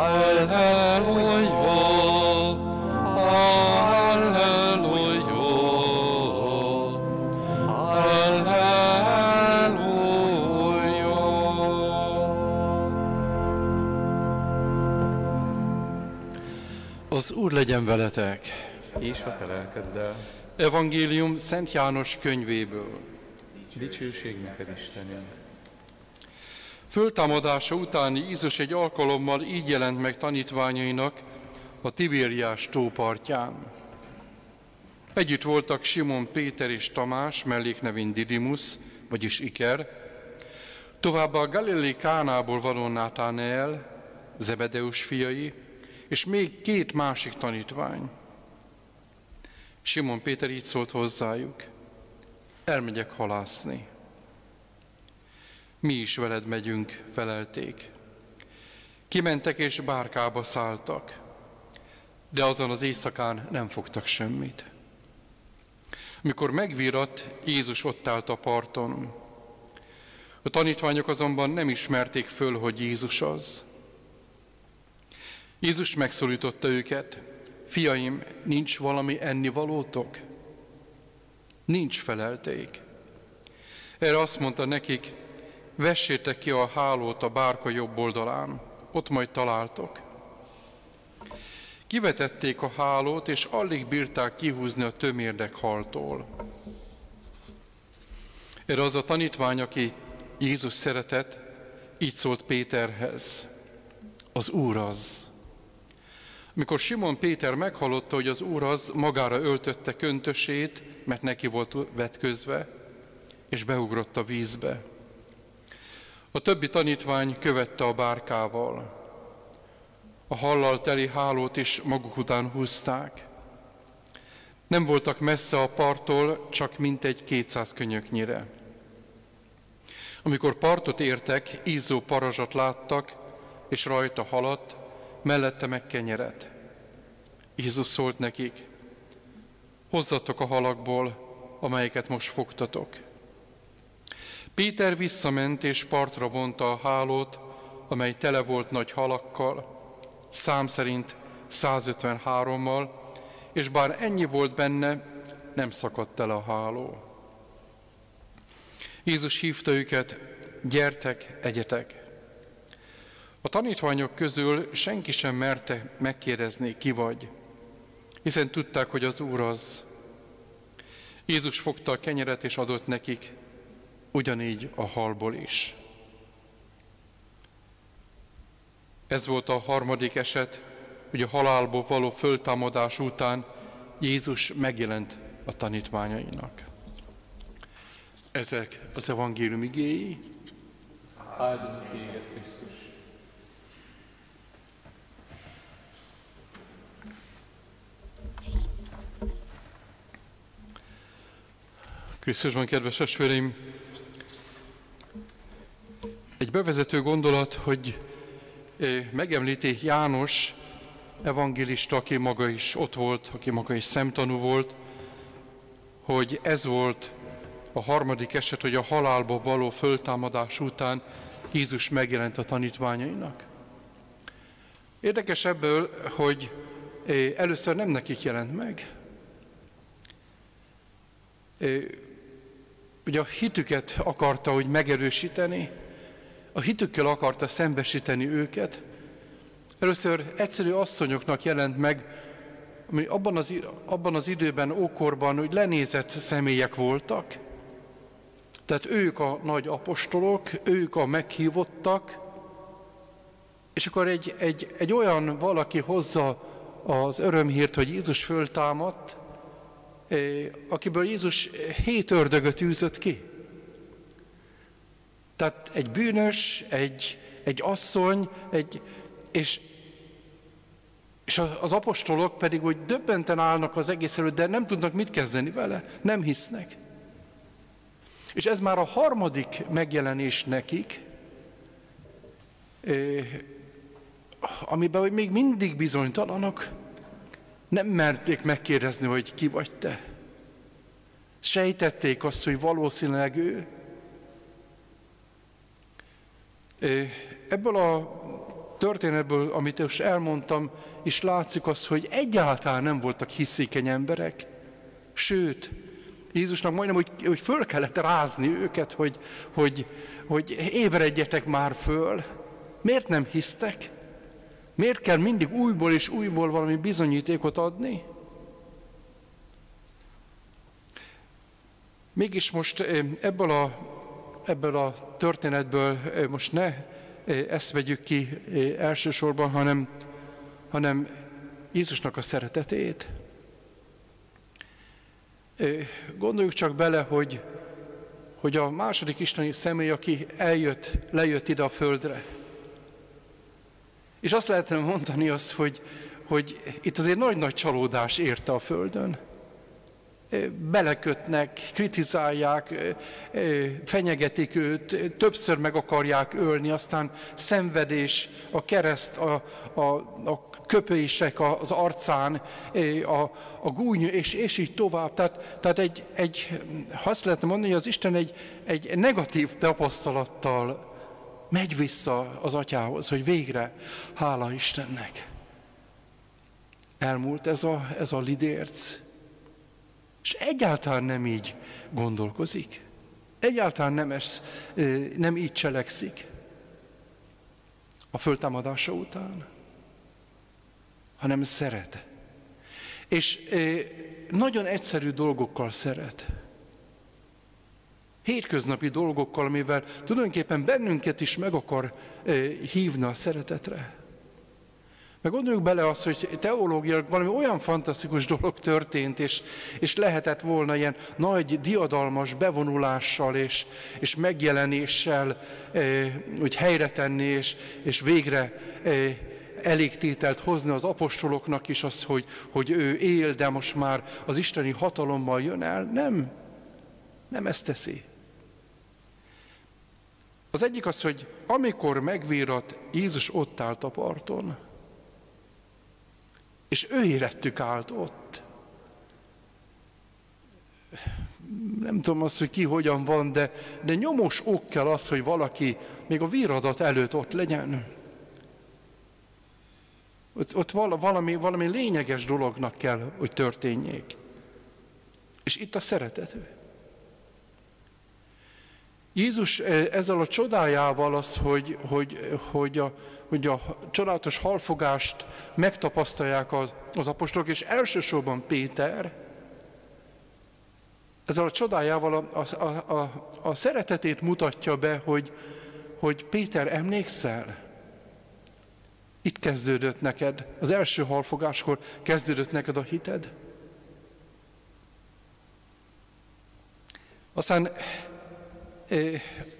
Az Úr legyen veletek! És a te lelkeddel. Evangélium Szent János könyvéből. Dicsőség neked, Istenünk. Föltámadása után Jézus egy alkalommal így jelent meg tanítványainak a Tibériás tópartján. Együtt voltak Simon Péter és Tamás, melléknevén Didimus, vagyis Iker, továbbá a Galilei Kánából való Nathanael, Zebedeus fiai, és még két másik tanítvány. Simon Péter így szólt hozzájuk, elmegyek halászni. Mi is veled megyünk, felelték. Kimentek és bárkába szálltak, de azon az éjszakán nem fogtak semmit. Mikor megvírat, Jézus ott állt a parton. A tanítványok azonban nem ismerték föl, hogy Jézus az. Jézus megszólította őket, fiaim, nincs valami ennivalótok? Nincs felelték. Erre azt mondta nekik, vessétek ki a hálót a bárka jobb oldalán, ott majd találtok. Kivetették a hálót, és alig bírták kihúzni a tömérdek haltól. Erre az a tanítvány, aki Jézus szeretett, így szólt Péterhez. Az Úr az. Mikor Simon Péter meghallotta, hogy az Úr az magára öltötte köntösét, mert neki volt vetközve, és beugrott a vízbe. A többi tanítvány követte a bárkával. A hallal teli hálót is maguk után húzták. Nem voltak messze a parttól, csak mintegy 200 könyöknyire. Amikor partot értek, ízó parazsat láttak, és rajta halat, mellette meg kenyeret. Jézus szólt nekik, hozzatok a halakból, amelyeket most fogtatok. Péter visszament és partra vonta a hálót, amely tele volt nagy halakkal, szám szerint 153-mal, és bár ennyi volt benne, nem szakadt el a háló. Jézus hívta őket, gyertek, egyetek. A tanítványok közül senki sem merte megkérdezni, ki vagy, hiszen tudták, hogy az Úr az. Jézus fogta a kenyeret és adott nekik, ugyanígy a halból is. Ez volt a harmadik eset, hogy a halálból való föltámadás után Jézus megjelent a tanítványainak. Ezek az evangélium igéi. Áldunk téged, Krisztus. Krisztusban, kedves testvéreim, egy bevezető gondolat, hogy megemlíti János evangélista, aki maga is ott volt, aki maga is szemtanú volt, hogy ez volt a harmadik eset, hogy a halálba való föltámadás után Jézus megjelent a tanítványainak. Érdekes ebből, hogy először nem nekik jelent meg. Ugye a hitüket akarta, hogy megerősíteni, a hitükkel akarta szembesíteni őket. Először egyszerű asszonyoknak jelent meg, ami abban az, abban az időben, ókorban, hogy lenézett személyek voltak. Tehát ők a nagy apostolok, ők a meghívottak, és akkor egy, egy, egy olyan valaki hozza az örömhírt, hogy Jézus föltámadt, eh, akiből Jézus hét ördögöt űzött ki. Tehát egy bűnös, egy, egy asszony, egy, és, és az apostolok pedig úgy döbbenten állnak az egész előtt, de nem tudnak mit kezdeni vele, nem hisznek. És ez már a harmadik megjelenés nekik, amiben hogy még mindig bizonytalanok, nem merték megkérdezni, hogy ki vagy te. Sejtették azt, hogy valószínűleg ő, Ebből a történetből, amit most elmondtam, is látszik az, hogy egyáltalán nem voltak hiszékeny emberek. Sőt, Jézusnak majdnem, hogy, hogy föl kellett rázni őket, hogy, hogy, hogy ébredjetek már föl. Miért nem hisztek? Miért kell mindig újból és újból valami bizonyítékot adni? Mégis most ebből a, ebből a történetből most ne ezt vegyük ki elsősorban, hanem, hanem Jézusnak a szeretetét. Gondoljuk csak bele, hogy, hogy a második isteni személy, aki eljött, lejött ide a földre, és azt lehetne mondani az, hogy, hogy itt azért nagy-nagy csalódás érte a Földön. Belekötnek, kritizálják, fenyegetik őt, többször meg akarják ölni, aztán szenvedés, a kereszt, a, a, a köpések az arcán, a, a gúny, és, és így tovább. Tehát, tehát egy, egy, azt lehetne mondani, hogy az Isten egy, egy negatív tapasztalattal megy vissza az atyához, hogy végre, hála Istennek. Elmúlt ez a, ez a lidérc, és egyáltalán nem így gondolkozik. Egyáltalán nem, ez, nem így cselekszik a föltámadása után, hanem szeret. És nagyon egyszerű dolgokkal szeret hétköznapi dolgokkal, amivel tulajdonképpen bennünket is meg akar hívni a szeretetre. Meg gondoljuk bele azt, hogy teológiailag valami olyan fantasztikus dolog történt, és, és lehetett volna ilyen nagy diadalmas bevonulással és, és megjelenéssel eh, hogy helyre tenni, és, és végre eh, elégtételt hozni az apostoloknak is az, hogy, hogy ő él, de most már az isteni hatalommal jön el. Nem, nem ezt teszi. Az egyik az, hogy amikor megvírat, Jézus ott állt a parton, és ő érettük állt ott. Nem tudom azt, hogy ki hogyan van, de, de nyomos ok kell az, hogy valaki még a víradat előtt ott legyen. Ott, ott valami, valami lényeges dolognak kell, hogy történjék. És itt a szeretet. Jézus eh, ezzel a csodájával az, hogy, hogy, hogy, a, hogy a csodálatos halfogást megtapasztalják az, az apostolok, és elsősorban Péter, ezzel a csodájával a, a, a, a szeretetét mutatja be, hogy, hogy Péter, emlékszel? Itt kezdődött neked, az első halfogáskor kezdődött neked a hited. Aztán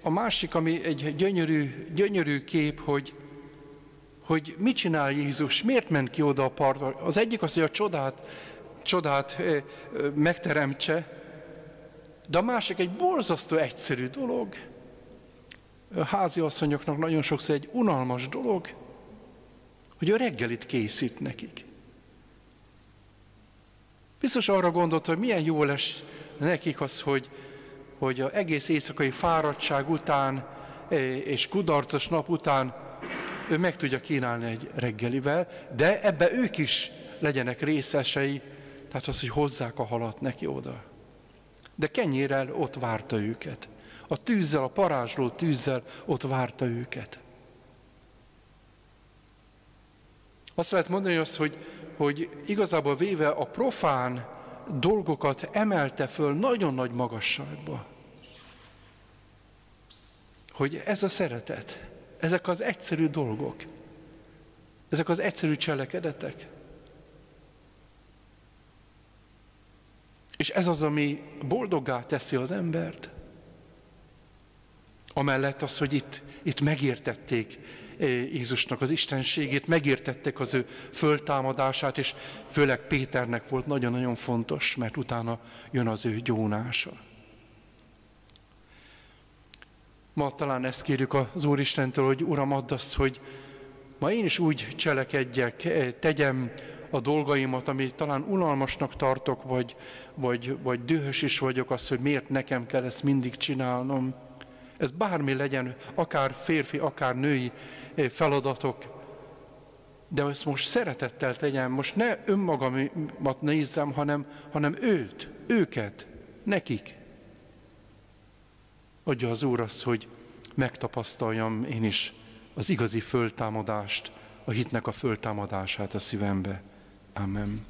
a másik, ami egy gyönyörű, gyönyörű kép, hogy, hogy mit csinál Jézus, miért ment ki oda a partra. Az egyik az, hogy a csodát, csodát megteremtse, de a másik egy borzasztó egyszerű dolog. A házi asszonyoknak nagyon sokszor egy unalmas dolog, hogy a reggelit készít nekik. Biztos arra gondolt, hogy milyen jó lesz nekik az, hogy hogy az egész éjszakai fáradtság után e, és kudarcos nap után ő meg tudja kínálni egy reggelivel, de ebbe ők is legyenek részesei, tehát az, hogy hozzák a halat neki oda. De kenyérrel ott várta őket. A tűzzel, a parázsló tűzzel ott várta őket. Azt lehet mondani azt, hogy, hogy igazából véve a profán dolgokat emelte föl nagyon nagy magasságba. Hogy ez a szeretet, ezek az egyszerű dolgok, ezek az egyszerű cselekedetek. És ez az, ami boldoggá teszi az embert. Amellett az, hogy itt, itt megértették Jézusnak az istenségét, megértettek az ő föltámadását, és főleg Péternek volt nagyon-nagyon fontos, mert utána jön az ő gyónása. Ma talán ezt kérjük az Úristentől, hogy Uram, add azt, hogy ma én is úgy cselekedjek, tegyem a dolgaimat, amit talán unalmasnak tartok, vagy, vagy, vagy dühös is vagyok, az, hogy miért nekem kell ezt mindig csinálnom. Ez bármi legyen, akár férfi, akár női feladatok, de ezt most szeretettel tegyem, most ne önmagamat nézzem, hanem, hanem őt, őket, nekik. Adja az Úr azt, hogy megtapasztaljam én is az igazi föltámadást, a hitnek a föltámadását a szívembe. Amen.